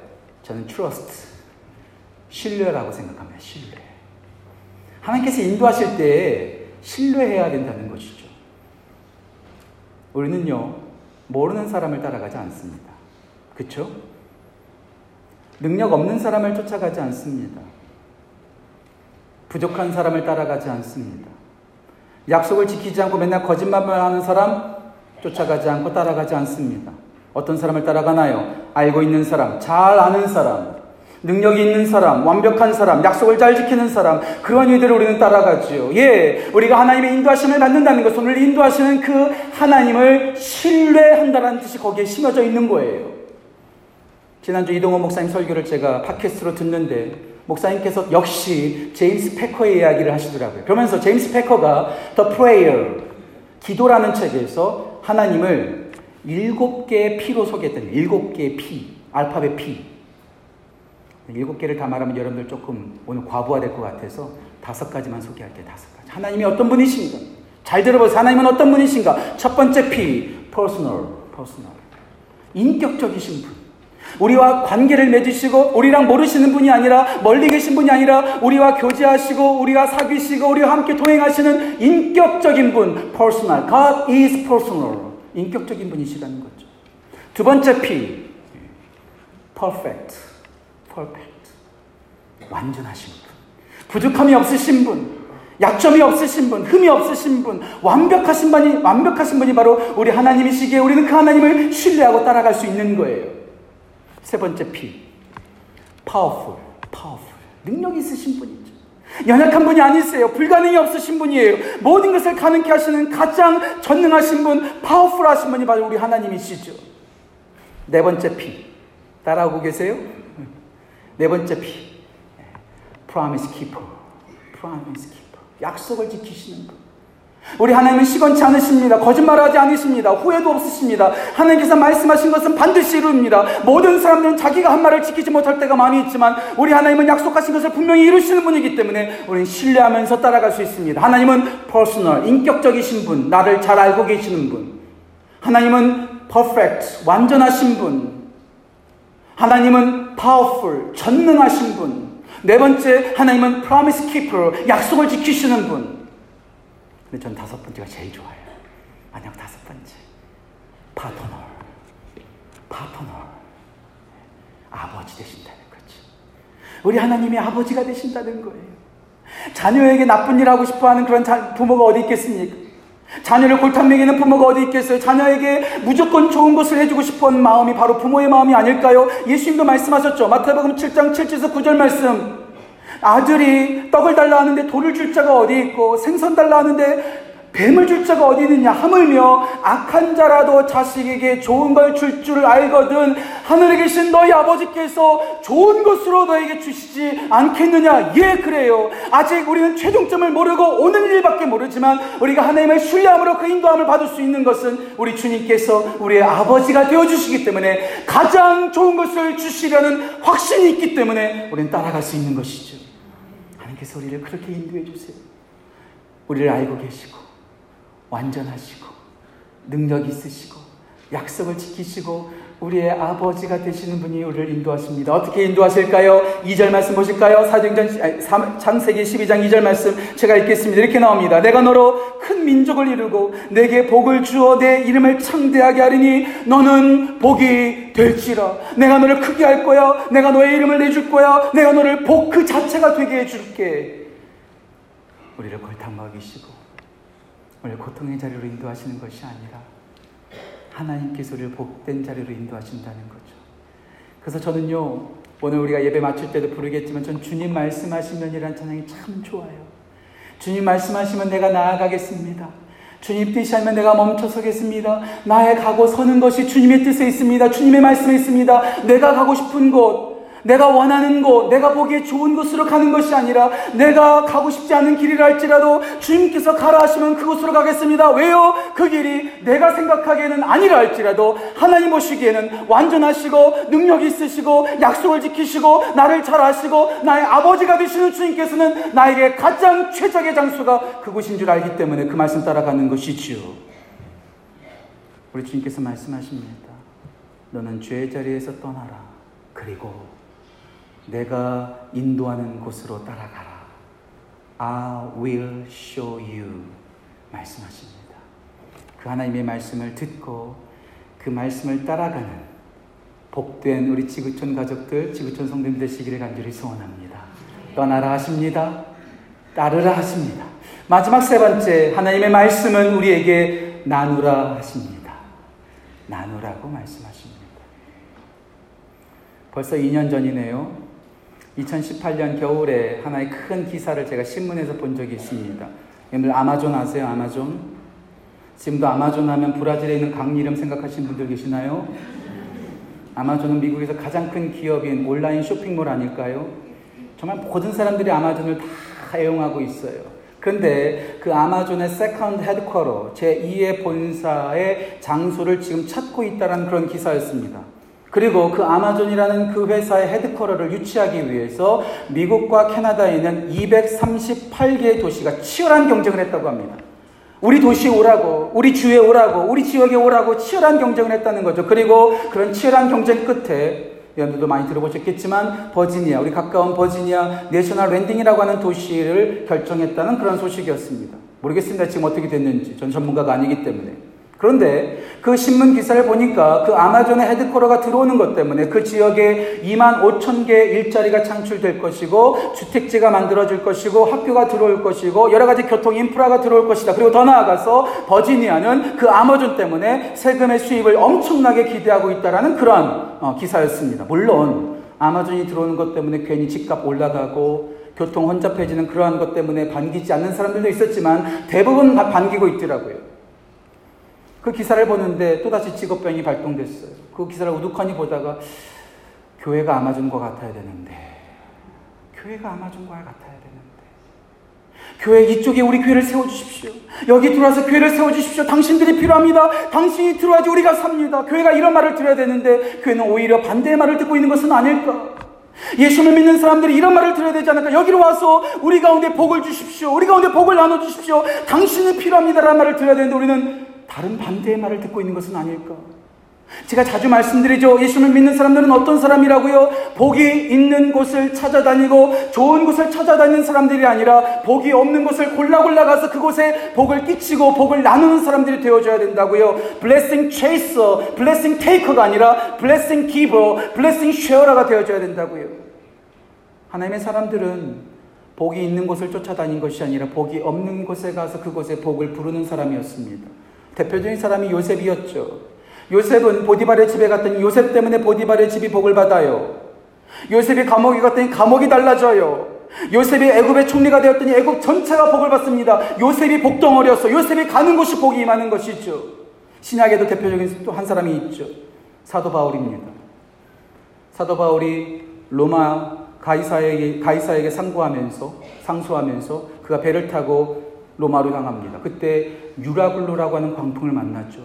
저는 trust. 신뢰라고 생각합니다. 신뢰. 하나님께서 인도하실 때 신뢰해야 된다는 것이죠. 우리는요, 모르는 사람을 따라가지 않습니다. 그쵸? 능력 없는 사람을 쫓아가지 않습니다. 부족한 사람을 따라가지 않습니다. 약속을 지키지 않고 맨날 거짓말만 하는 사람 쫓아가지 않고 따라가지 않습니다. 어떤 사람을 따라가나요? 알고 있는 사람, 잘 아는 사람, 능력이 있는 사람, 완벽한 사람, 약속을 잘 지키는 사람, 그런 이들을 우리는 따라가지요. 예, 우리가 하나님의 인도하심을 받는다는 것은 우리를 인도하시는 그 하나님을 신뢰한다는 뜻이 거기에 심어져 있는 거예요. 지난주 이동호 목사님 설교를 제가 팟캐스트로 듣는데, 목사님께서 역시 제임스 패커의 이야기를 하시더라고요. 그러면서 제임스 패커가 The Prayer, 기도라는 책에서 하나님을 일곱 개의 피로 소개했더니 일곱 개의 피, 알파벳 피. 일곱 개를 다 말하면 여러분들 조금 오늘 과부하될 것 같아서 다섯 가지만 소개할게요. 다섯 가지. 하나님이 어떤 분이신가? 잘 들어보세요. 하나님은 어떤 분이신가? 첫 번째 P, personal, personal. 인격적이신 분. 우리와 관계를 맺으시고 우리랑 모르시는 분이 아니라 멀리 계신 분이 아니라 우리와 교제하시고 우리와 사귀시고 우리와 함께 동행하시는 인격적인 분, personal. God is personal. 인격적인 분이시라는 거죠. 두 번째 P, perfect. perfect. 완전하신 분. 부족함이 없으신 분. 약점이 없으신 분, 흠이 없으신 분, 완벽하신 분이, 완벽하신 분이 바로 우리 하나님이시기에 우리는 그 하나님을 신뢰하고 따라갈 수 있는 거예요. 세 번째 P. powerful, powerful. 능력 있으신 분이죠. 연약한 분이 아니세요. 불가능이 없으신 분이에요. 모든 것을 가능케 하시는 가장 전능하신 분, 파워풀 하신 분이 바로 우리 하나님이시죠. 네 번째 P. 따라오고 계세요? 네 번째 P. promise keeper. promise keeper. 약속을 지키시는 분. 우리 하나님은 식언치 않으십니다. 거짓말하지 않으십니다. 후회도 없으십니다. 하나님께서 말씀하신 것은 반드시 이룹니다. 모든 사람들은 자기가 한 말을 지키지 못할 때가 많이 있지만 우리 하나님은 약속하신 것을 분명히 이루시는 분이기 때문에 우리는 신뢰하면서 따라갈 수 있습니다. 하나님은 personal, 인격적이신 분, 나를 잘 알고 계시는 분. 하나님은 perfect, 완전하신 분. 하나님은 파워풀, 전능하신 분. 네 번째, 하나님은 promise keeper, 약속을 지키시는 분. 근데 전 다섯 번째가 제일 좋아요. 만약 다섯 번째. 파트너. 파트너. 아버지 되신다는 거지. 우리 하나님이 아버지가 되신다는 거예요. 자녀에게 나쁜 일 하고 싶어 하는 그런 부모가 어디 있겠습니까? 자녀를 골탕 먹이는 부모가 어디 있겠어요? 자녀에게 무조건 좋은 것을 해주고 싶어 하는 마음이 바로 부모의 마음이 아닐까요? 예수님도 말씀하셨죠. 마태복음 7장 7절에서 9절 말씀. 아들이 떡을 달라 하는데 돌을 줄 자가 어디 있고 생선 달라 하는데 뱀을 줄 자가 어디 있느냐 하물며 악한 자라도 자식에게 좋은 걸 줄 줄 알거든. 하늘에 계신 너희 아버지께서 좋은 것으로 너에게 주시지 않겠느냐? 예 그래요. 아직 우리는 최종점을 모르고 오는 일밖에 모르지만 우리가 하나님의 신뢰함으로 그 인도함을 받을 수 있는 것은 우리 주님께서 우리의 아버지가 되어주시기 때문에 가장 좋은 것을 주시려는 확신이 있기 때문에 우리는 따라갈 수 있는 것이죠 하나님께서 우리를 그렇게 인도해 주세요. 우리를 알고 계시고 완전하시고 능력 있으시고 약속을 지키시고 우리의 아버지가 되시는 분이 우리를 인도하십니다. 어떻게 인도하실까요? 2절 말씀 보실까요? 사도행전 창세기 12장 2절 말씀 제가 읽겠습니다. 이렇게 나옵니다. 내가 너로 큰 민족을 이루고 내게 복을 주어 내 이름을 창대하게 하리니 너는 복이 될지라. 내가 너를 크게 할 거야. 내가 너의 이름을 내줄 거야. 내가 너를 복 그 자체가 되게 해줄게. 우리를 골탕 먹이시고 오늘 고통의 자리로 인도하시는 것이 아니라 하나님께서 우리를 복된 자리로 인도하신다는 거죠. 그래서 저는요, 오늘 우리가 예배 마칠 때도 부르겠지만 전 주님 말씀하시면이란 찬양이 참 좋아요. 주님 말씀하시면 내가 나아가겠습니다. 주님 뜻이 아니면 내가 멈춰 서겠습니다. 나의 가고 서는 것이 주님의 뜻에 있습니다. 주님의 말씀에 있습니다. 내가 가고 싶은 곳, 내가 원하는 곳, 내가 보기에 좋은 곳으로 가는 것이 아니라 내가 가고 싶지 않은 길이라 할지라도 주님께서 가라 하시면 그곳으로 가겠습니다. 왜요? 그 길이 내가 생각하기에는 아니라 할지라도 하나님 보시기에는 완전하시고 능력이 있으시고 약속을 지키시고 나를 잘 아시고 나의 아버지가 되시는 주님께서는 나에게 가장 최적의 장소가 그곳인 줄 알기 때문에 그 말씀 따라가는 것이지요. 우리 주님께서 말씀하십니다. 너는 죄의 자리에서 떠나라. 그리고 내가 인도하는 곳으로 따라가라. I will show you. 말씀하십니다. 그 하나님의 말씀을 듣고 그 말씀을 따라가는 복된 우리 지구촌 가족들, 지구촌 성도님 되시기를 간절히 소원합니다. 떠나라 하십니다. 따르라 하십니다. 마지막 세 번째, 하나님의 말씀은 우리에게 나누라 하십니다. 나누라고 말씀하십니다. 벌써 2년 전이네요. 2018년 겨울에 하나의 큰 기사를 제가 신문에서 본 적이 있습니다. 여러분들 아마존 아세요? 아마존? 지금도 아마존 하면 브라질에 있는 강 이름 생각하시는 분들 계시나요? 아마존은 미국에서 가장 큰 기업인 온라인 쇼핑몰 아닐까요? 정말 모든 사람들이 아마존을 다 애용하고 있어요. 그런데 그 아마존의 second headquarter, 제2의 본사의 장소를 지금 찾고 있다는 그런 기사였습니다. 그리고 그 아마존이라는 그 회사의 headquarter를 유치하기 위해서 미국과 캐나다에 있는 238개의 도시가 치열한 경쟁을 했다고 합니다. 우리 도시에 오라고, 우리 주에 오라고, 우리 지역에 오라고 치열한 경쟁을 했다는 거죠. 그리고 그런 치열한 경쟁 끝에 여러분들도 많이 들어보셨겠지만 버지니아, 우리 가까운 버지니아 내셔널 랜딩이라고 하는 도시를 결정했다는 그런 소식이었습니다. 모르겠습니다. 지금 어떻게 됐는지. 전 전문가가 아니기 때문에. 그런데 그 신문 기사를 보니까 그 아마존의 헤드코러가 들어오는 것 때문에 그 지역에 2만 5천 개 일자리가 창출될 것이고 주택지가 만들어질 것이고 학교가 들어올 것이고 여러 가지 교통 인프라가 들어올 것이다. 그리고 더 나아가서 버지니아는 그 아마존 때문에 세금의 수입을 엄청나게 기대하고 있다라는 그런 어, 기사였습니다. 물론 아마존이 들어오는 것 때문에 괜히 집값 올라가고 교통 혼잡해지는 그러한 것 때문에 반기지 않는 사람들도 있었지만 대부분 다 반기고 있더라고요. 그 기사를 보는데 또다시 직업병이 발동됐어요. 그 기사를 우두커니 보다가 교회가 아마존과 같아야 되는데, 교회가 아마존과 같아야 되는데, 교회 이쪽에 우리 교회를 세워주십시오. 여기 들어와서 교회를 세워주십시오. 당신들이 필요합니다. 당신이 들어와야지 우리가 삽니다. 교회가 이런 말을 들어야 되는데, 교회는 오히려 반대의 말을 듣고 있는 것은 아닐까? 예수를 믿는 사람들이 이런 말을 들어야 되지 않을까? 여기로 와서 우리 가운데 복을 주십시오. 우리 가운데 복을 나눠주십시오. 당신이 필요합니다라는 말을 들어야 되는데 우리는 다른 반대의 말을 듣고 있는 것은 아닐까? 제가 자주 말씀드리죠. 예수를 믿는 사람들은 어떤 사람이라고요? 복이 있는 곳을 찾아다니고 좋은 곳을 찾아다니는 사람들이 아니라 복이 없는 곳을 골라 골라 가서 그곳에 복을 끼치고 복을 나누는 사람들이 되어줘야 된다고요. blessing chaser, blessing taker가 아니라 blessing giver, blessing share가 되어줘야 된다고요. 하나님의 사람들은 복이 있는 곳을 쫓아다닌 것이 아니라 복이 없는 곳에 가서 그곳에 복을 부르는 사람이었습니다. 대표적인 사람이 요셉이었죠. 요셉은 보디발의 집에 갔더니 요셉 때문에 보디발의 집이 복을 받아요. 요셉이 감옥에 갔더니 감옥이 달라져요. 요셉이 애굽의 총리가 되었더니 애굽 전체가 복을 받습니다. 요셉이 복덩어리였어. 요셉이 가는 곳이 복이 임하는 것이죠. 신약에도 대표적인 또 한 사람이 있죠. 사도 바울입니다. 사도 바울이 로마 가이사에게, 가이사에게 상고하면서, 상소하면서 그가 배를 타고 로마로 향합니다. 그때 유라굴로라고 하는 광풍을 만났죠.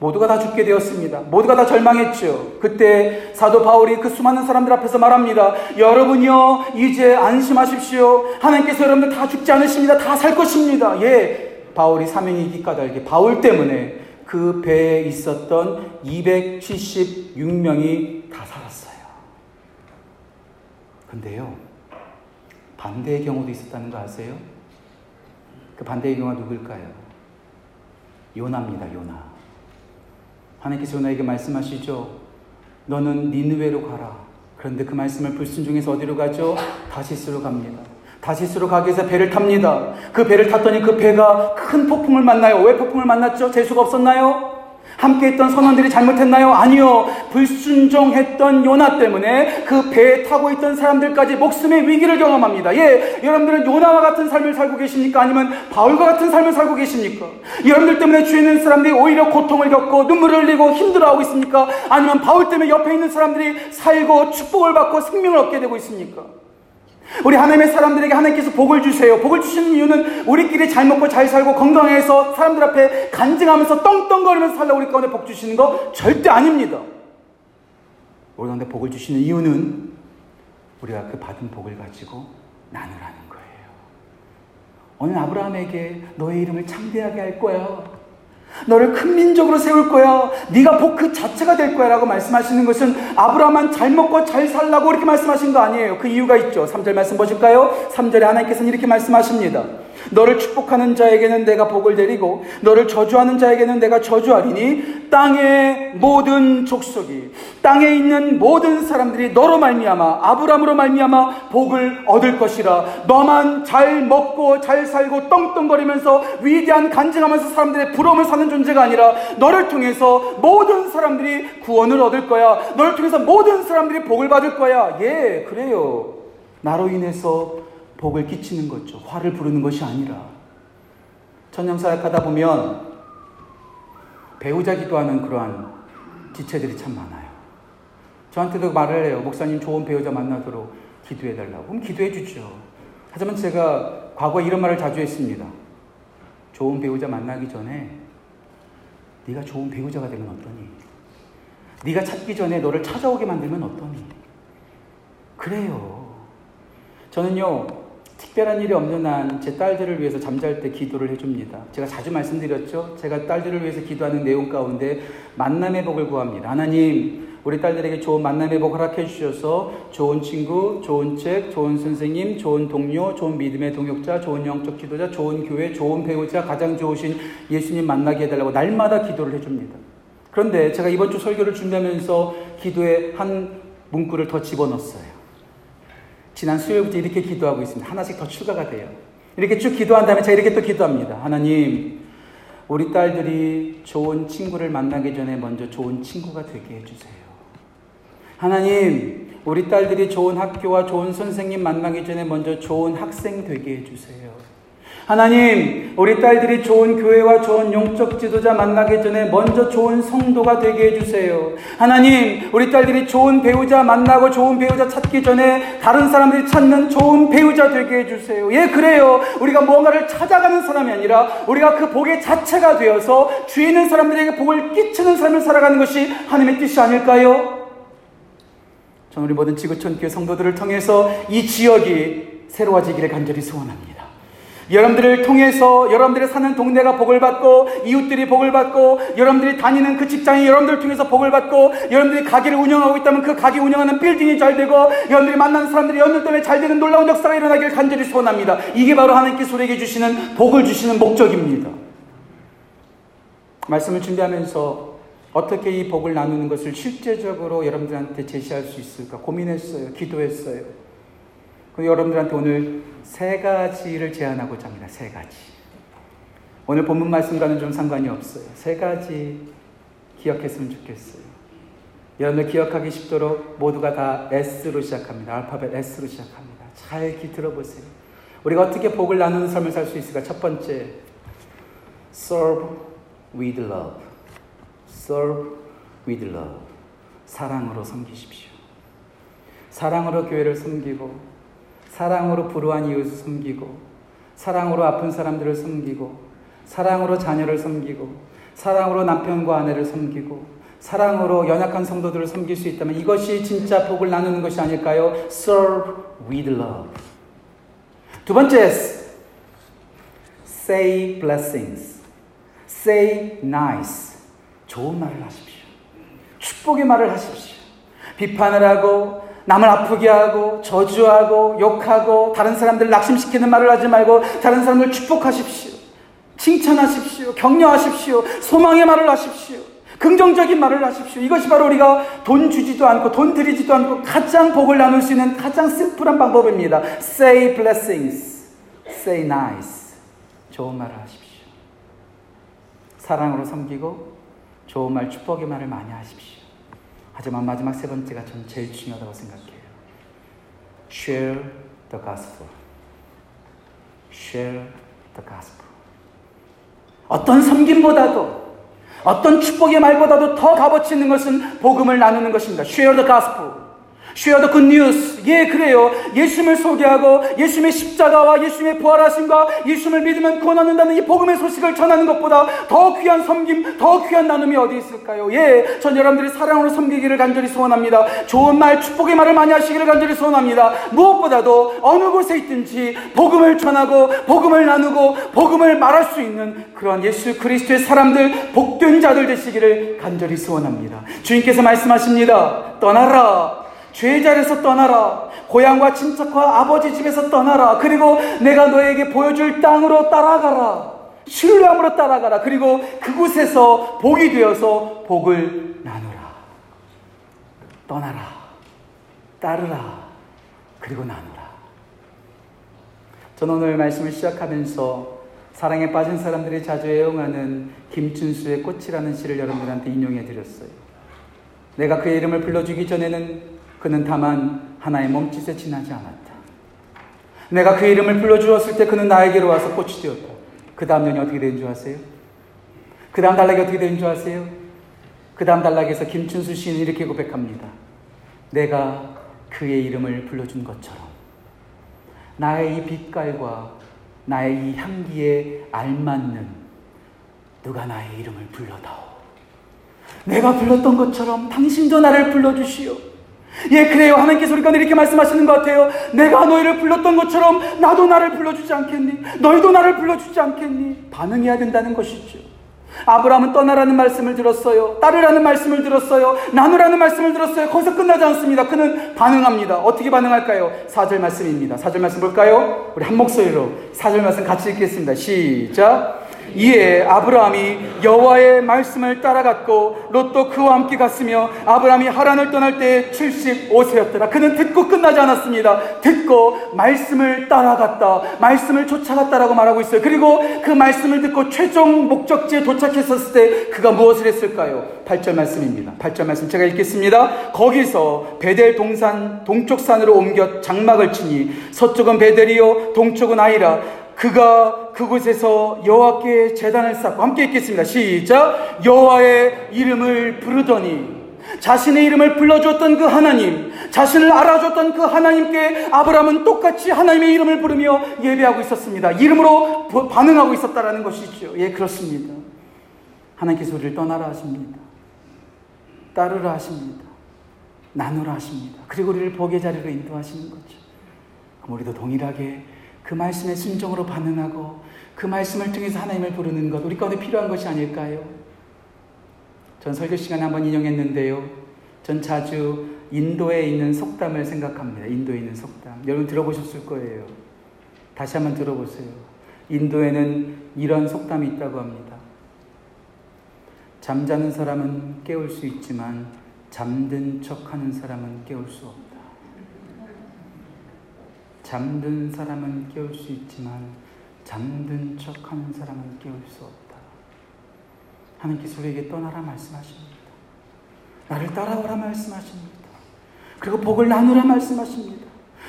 모두가 다 죽게 되었습니다. 모두가 다 절망했죠. 그때 사도 바울이 그 수많은 사람들 앞에서 말합니다. 여러분이요, 이제 안심하십시오. 하나님께서 여러분들 다 죽지 않으십니다. 다 살 것입니다. 예. 바울이 사명이 있기 까닭에 바울 때문에 그 배에 있었던 276명이 다 살았어요. 근데요, 반대의 경우도 있었다는 거 아세요? 그 반대의 경우가 누굴까요? 요나입니다, 요나. 하나님께서 요나에게 말씀하시죠. 너는 니느웨로 가라. 그런데 그 말씀을 불순종해서 어디로 가죠? 다시스로 갑니다. 다시스로 가기 위해서 배를 탑니다. 그 배를 탔더니 그 배가 큰 폭풍을 만나요. 왜 폭풍을 만났죠? 재수가 없었나요? 함께 했던 선원들이 잘못했나요? 아니요. 불순종했던 요나 때문에 그 배에 타고 있던 사람들까지 목숨의 위기를 경험합니다. 예, 여러분들은 요나와 같은 삶을 살고 계십니까? 아니면 바울과 같은 삶을 살고 계십니까? 여러분들 때문에 주에 있는 사람들이 오히려 고통을 겪고 눈물을 흘리고 힘들어하고 있습니까? 아니면 바울 때문에 옆에 있는 사람들이 살고 축복을 받고 생명을 얻게 되고 있습니까? 우리 하나님의 사람들에게 하나님께서 복을 주세요. 복을 주시는 이유는 우리끼리 잘 먹고 잘 살고 건강해서 사람들 앞에 간증하면서 떵떵거리면서 살라 우리 가운데 복 주시는 거 절대 아닙니다. 우리 가운데 복을 주시는 이유는 우리가 그 받은 복을 가지고 나누라는 거예요. 오늘 아브라함에게 너의 이름을 창대하게 할 거야. 너를 큰 민족으로 세울 거야. 네가 복 그 자체가 될 거야라고 말씀하시는 것은 아브라함만 잘 먹고 잘 살라고 이렇게 말씀하신 거 아니에요. 그 이유가 있죠. 3절 말씀 보실까요? 3절에 하나님께서는 이렇게 말씀하십니다. 너를 축복하는 자에게는 내가 복을 내리고 너를 저주하는 자에게는 내가 저주하리니 땅의 모든 족속이 땅에 있는 모든 사람들이 너로 말미암아 아브람으로 말미암아 복을 얻을 것이라. 너만 잘 먹고 잘 살고 떵떵거리면서 위대한 간증하면서 사람들의 부러움을 사는 존재가 아니라 너를 통해서 모든 사람들이 구원을 얻을 거야. 너를 통해서 모든 사람들이 복을 받을 거야. 예 그래요. 나로 인해서 복을 끼치는 거죠. 화를 부르는 것이 아니라. 천년사역하다 보면 배우자 기도하는 그러한 지체들이 참 많아요. 저한테도 말을 해요. 목사님 좋은 배우자 만나도록 기도해 달라고. 그럼 기도해 주죠. 하지만 제가 과거에 이런 말을 자주 했습니다. 좋은 배우자 만나기 전에 네가 좋은 배우자가 되면 어떠니? 네가 찾기 전에 너를 찾아오게 만들면 어떠니? 그래요. 저는요, 특별한 일이 없는 한 제 딸들을 위해서 잠잘 때 기도를 해줍니다. 제가 자주 말씀드렸죠. 제가 딸들을 위해서 기도하는 내용 가운데 만남의 복을 구합니다. 하나님, 우리 딸들에게 좋은 만남의 복 허락해 주셔서 좋은 친구, 좋은 책, 좋은 선생님, 좋은 동료, 좋은 믿음의 동역자, 좋은 영적 지도자, 좋은 교회, 좋은 배우자, 가장 좋으신 예수님 만나게 해달라고 날마다 기도를 해줍니다. 그런데 제가 이번 주 설교를 준비하면서 기도에 한 문구를 더 집어넣었어요. 지난 수요일부터 이렇게 기도하고 있습니다. 하나씩 더 추가가 돼요. 이렇게 쭉 기도한 다음에 제가 이렇게 또 기도합니다. 하나님, 우리 딸들이 좋은 친구를 만나기 전에 먼저 좋은 친구가 되게 해주세요. 하나님, 우리 딸들이 좋은 학교와 좋은 선생님 만나기 전에 먼저 좋은 학생 되게 해주세요. 하나님, 우리 딸들이 좋은 교회와 좋은 영적 지도자 만나기 전에 먼저 좋은 성도가 되게 해주세요. 하나님, 우리 딸들이 좋은 배우자 만나고 좋은 배우자 찾기 전에 다른 사람들이 찾는 좋은 배우자 되게 해주세요. 예, 그래요. 우리가 무언가를 찾아가는 사람이 아니라 우리가 그 복의 자체가 되어서 주에 있는 사람들에게 복을 끼치는 삶을 살아가는 것이 하나님의 뜻이 아닐까요? 저는 우리 모든 지구촌 교회 성도들을 통해서 이 지역이 새로워지기를 간절히 소원합니다. 여러분들을 통해서 여러분들이 사는 동네가 복을 받고 이웃들이 복을 받고 여러분들이 다니는 그 직장이 여러분들을 통해서 복을 받고 여러분들이 가게를 운영하고 있다면 그 가게 운영하는 빌딩이 잘 되고 여러분들이 만나는 사람들이 연들 때문에 잘 되는 놀라운 역사가 일어나기를 간절히 소원합니다. 이게 바로 하나님께서 우리에게 주시는 복을 주시는 목적입니다. 말씀을 준비하면서 어떻게 이 복을 나누는 것을 실제적으로 여러분들한테 제시할 수 있을까 고민했어요. 기도했어요. 그 여러분들한테 오늘 세 가지를 제안하고자 합니다. 세 가지. 오늘 본문 말씀과는 좀 상관이 없어요. 세 가지 기억했으면 좋겠어요. 여러분들 기억하기 쉽도록 모두가 다 S로 시작합니다. 알파벳 S로 시작합니다. 잘기 들어 보세요. 우리가 어떻게 복을 나누는 삶을 살 수 있을까? 첫 번째, serve with love. serve with love. 사랑으로 섬기십시오. 사랑으로 교회를 섬기고, 사랑으로 불우한 이웃을 섬기고, 사랑으로 아픈 사람들을 섬기고, 사랑으로 자녀를 섬기고, 사랑으로 남편과 아내를 섬기고, 사랑으로 연약한 성도들을 섬길 수 있다면 이것이 진짜 복을 나누는 것이 아닐까요? Serve with love. 두 번째, say blessings. Say nice. 좋은 말을 하십시오. 축복의 말을 하십시오. 비판을 하고 남을 아프게 하고 저주하고 욕하고 다른 사람들 낙심시키는 말을 하지 말고 다른 사람들 축복하십시오. 칭찬하십시오. 격려하십시오. 소망의 말을 하십시오. 긍정적인 말을 하십시오. 이것이 바로 우리가 돈 주지도 않고 돈 드리지도 않고 가장 복을 나눌 수 있는 가장 심플한 방법입니다. Say blessings. Say nice. 좋은 말을 하십시오. 사랑으로 섬기고 좋은 말, 축복의 말을 많이 하십시오. 하지만 마지막 세 번째가 전 제일 중요하다고 생각해요. Share the gospel. Share the gospel. 어떤 섬김보다도 어떤 축복의 말보다도 더 값어치 있는 것은 복음을 나누는 것입니다. Share the gospel. Good news. 예, 그래요. 예수님을 소개하고 예수님의 십자가와 예수님의 부활하심과 예수님을 믿으면 구원받는다는 이 복음의 소식을 전하는 것보다 더 귀한 섬김, 더 귀한 나눔이 어디 있을까요? 예, 전 여러분들이 사랑으로 섬기기를 간절히 소원합니다. 좋은 말, 축복의 말을 많이 하시기를 간절히 소원합니다. 무엇보다도 어느 곳에 있든지 복음을 전하고 복음을 나누고 복음을 말할 수 있는 그러한 예수 그리스도의 사람들, 복된 자들 되시기를 간절히 소원합니다. 주님께서 말씀하십니다. 떠나라. 죄자리에서 떠나라. 고향과 친척과 아버지 집에서 떠나라. 그리고 내가 너에게 보여줄 땅으로 따라가라. 신뢰함으로 따라가라. 그리고 그곳에서 복이 되어서 복을 나누라. 떠나라. 따르라. 그리고 나누라. 저는 오늘 말씀을 시작하면서 사랑에 빠진 사람들이 자주 애용하는 김춘수의 꽃이라는 시를 여러분들한테 인용해 드렸어요. 내가 그의 이름을 불러주기 전에는 그는 다만 하나의 몸짓에 지나지 않았다. 내가 그 이름을 불러주었을 때 그는 나에게로 와서 꽃이 되었다. 그 다음 년이 어떻게 된 줄 아세요? 그 다음 단락이 어떻게 된 줄 아세요? 그 다음 단락에서 김춘수 씨는 이렇게 고백합니다. 내가 그의 이름을 불러준 것처럼 나의 이 빛깔과 나의 이 향기에 알맞는 누가 나의 이름을 불러다오. 내가 불렀던 것처럼 당신도 나를 불러주시오. 예, 그래요. 하나님께서 우리 가운데 이렇게 말씀하시는 것 같아요. 내가 너희를 불렀던 것처럼 나도 나를 불러주지 않겠니? 너희도 나를 불러주지 않겠니? 반응해야 된다는 것이죠. 아브라함은 떠나라는 말씀을 들었어요. 따르라는 말씀을 들었어요. 나누라는 말씀을 들었어요. 거기서 끝나지 않습니다. 그는 반응합니다. 어떻게 반응할까요? 4절 말씀입니다. 4절 말씀 볼까요? 우리 한 목소리로 4절 말씀 같이 읽겠습니다. 시작. 이에 아브라함이 여호와의 말씀을 따라갔고 롯도 그와 함께 갔으며 아브라함이 하란을 떠날 때 75세였더라. 그는 듣고 끝나지 않았습니다. 듣고 말씀을 따라갔다. 말씀을 쫓아갔다라고 말하고 있어요. 그리고 그 말씀을 듣고 최종 목적지에 도착했었을 때 그가 무엇을 했을까요? 8절 말씀입니다. 8절 말씀 제가 읽겠습니다. 거기서 베델 동산 동쪽 산으로 옮겨 장막을 치니 서쪽은 베델이요 동쪽은 아이라 그가 그곳에서 여호와께 재단을 쌓고 함께 읽겠습니다. 시작. 여호와의 이름을 부르더니 자신의 이름을 불러줬던 그 하나님, 자신을 알아줬던 그 하나님께 아브라함은 똑같이 하나님의 이름을 부르며 예배하고 있었습니다. 이름으로 반응하고 있었다라는 것이죠. 예, 그렇습니다. 하나님께서 우리를 떠나라 하십니다. 따르라 하십니다. 나누라 하십니다. 그리고 우리를 복의 자리로 인도하시는 거죠. 그럼 우리도 동일하게 그 말씀에 순종으로 반응하고 그 말씀을 통해서 하나님을 부르는 것, 우리 가운데 필요한 것이 아닐까요? 전 설교 시간에 한번 인용했는데요. 전 자주 인도에 있는 속담을 생각합니다. 인도에 있는 속담. 여러분 들어보셨을 거예요. 다시 한번 들어보세요. 인도에는 이런 속담이 있다고 합니다. 잠자는 사람은 깨울 수 있지만 잠든 척 하는 사람은 깨울 수 없다. 잠든 사람은 깨울 수 있지만 잠든 척 하는 사람은 깨울 수 없다. 하나님께서 우리에게 떠나라 말씀하십니다. 나를 따라오라 말씀하십니다. 그리고 복을 나누라 말씀하십니다.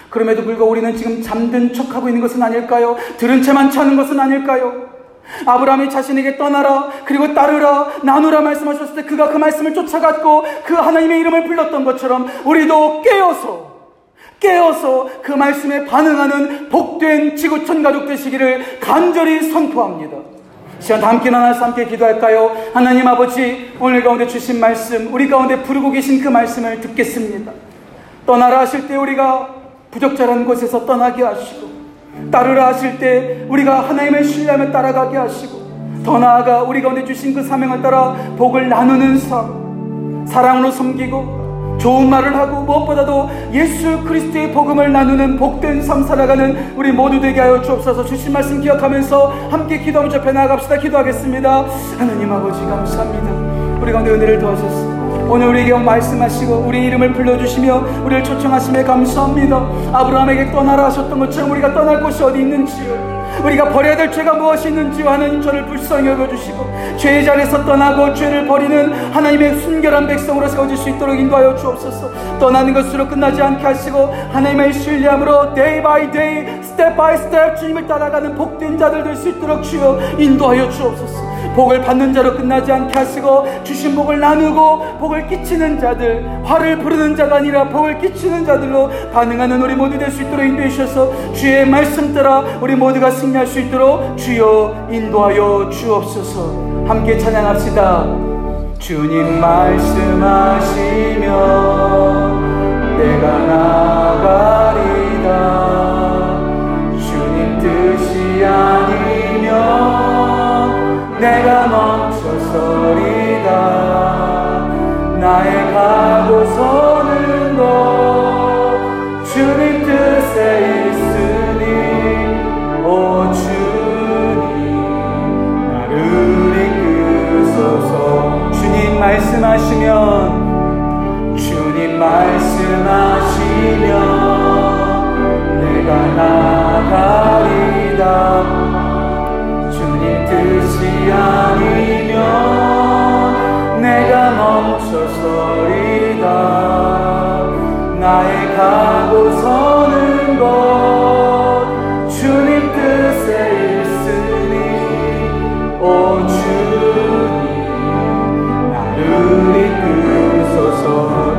그럼에도 불구하고 우리는 지금 잠든 척 하고 있는 것은 아닐까요? 들은 채만 차는 것은 아닐까요? 아브라함이 자신에게 떠나라 그리고 따르라 나누라 말씀하셨을 때 그가 그 말씀을 쫓아갔고 그 하나님의 이름을 불렀던 것처럼 우리도 깨어서 깨어서 그 말씀에 반응하는 복된 지구촌 가족 되시기를 간절히 선포합니다. 시간 함께 나눠서 함께 기도할까요? 하나님 아버지, 오늘 가운데 주신 말씀, 우리 가운데 부르고 계신 그 말씀을 듣겠습니다. 떠나라 하실 때 우리가 부적절한 곳에서 떠나게 하시고, 따르라 하실 때 우리가 하나님을 신뢰하며 따라가게 하시고, 더 나아가 우리 가운데 주신 그 사명을 따라 복을 나누는 삶, 사랑으로 섬기고, 좋은 말을 하고 무엇보다도 예수 그리스도의 복음을 나누는 복된 삶 살아가는 우리 모두 되게 하여 주옵소서. 주신 말씀 기억하면서 함께 기도하며 접해 나아갑시다. 기도하겠습니다. 하나님 아버지 감사합니다. 우리 가운데 은혜를 더하셨습니다 오늘 우리에게 말씀하시고 우리 이름을 불러주시며 우리를 초청하심에 감사합니다. 아브라함에게 떠나라 하셨던 것처럼 우리가 떠날 곳이 어디 있는지요? 우리가 버려야 될 죄가 무엇이 있는지 하나님 저를 불쌍히 여겨주시고 죄의 자리에서 떠나고 죄를 버리는 하나님의 순결한 백성으로 세워질 수 있도록 인도하여 주옵소서. 떠나는 것으로 끝나지 않게 하시고 하나님의 신뢰함으로 day by day, step by step 주님을 따라가는 복된 자들 될 수 있도록 주여 인도하여 주옵소서 복을 받는 자로 끝나지 않게 하시고 주신 복을 나누고 복을 끼치는 자들 화를 부르는 자가 아니라 복을 끼치는 자들로 반응하는 우리 모두 될 수 있도록 인도해 주셔서 주의 말씀 따라 우리 모두가 승리할 수 있도록 주여 인도하여 주옵소서. 함께 찬양합시다. 주님 말씀하시면 내가 나가리다 주님 뜻이 아니면 내가 멈춰서리다 나의 가고 서는 곳 주님 뜻에 있으니 오 주님 나를 이끄소서. 주님 말씀하시면 아니면 내가 멈춰서리다. 나의 가고 서는 것 주님 뜻에 있으니 오 주님 나를 이끄소서.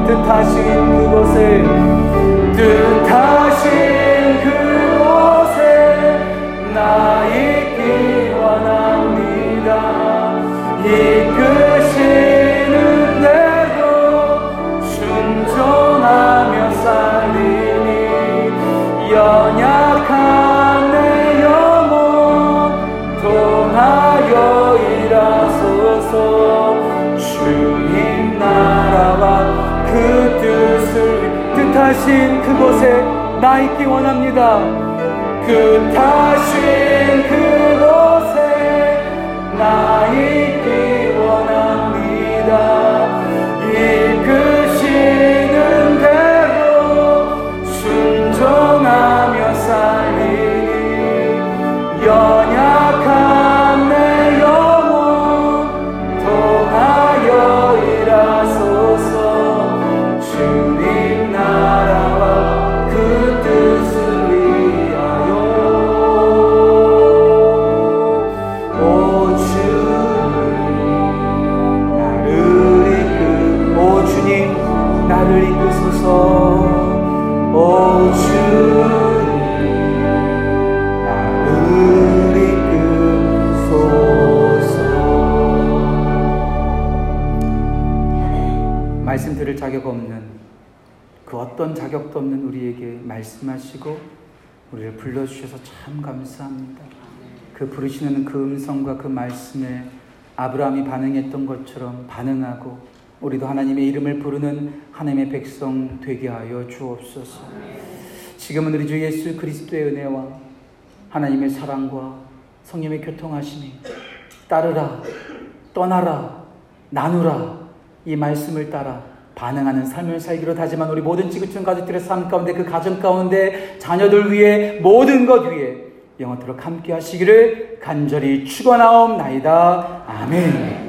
뜻하신 그곳에 뜻하신 뜻하신 그곳에 나 있기 원합니다 뜻하신 그곳에 나 있기 원합니다. 이끄시는 대로 순종하며 살리니 연 어떤 자격도 없는 우리에게 말씀하시고 우리를 불러주셔서 참 감사합니다. 그 부르시는 그 음성과 그 말씀에 아브라함이 반응했던 것처럼 반응하고 우리도 하나님의 이름을 부르는 하나님의 백성 되게 하여 주옵소서. 지금은 우리 주 예수 그리스도의 은혜와 하나님의 사랑과 성령의 교통하심이 따르라, 떠나라, 나누라 이 말씀을 따라 반응하는 삶을 살기로 다짐한 우리 모든 지구촌 가족들의 삶 가운데 그 가정 가운데 자녀들 위해 모든 것 위에 영원토록 함께 하시기를 간절히 축원하옵나이다. 아멘.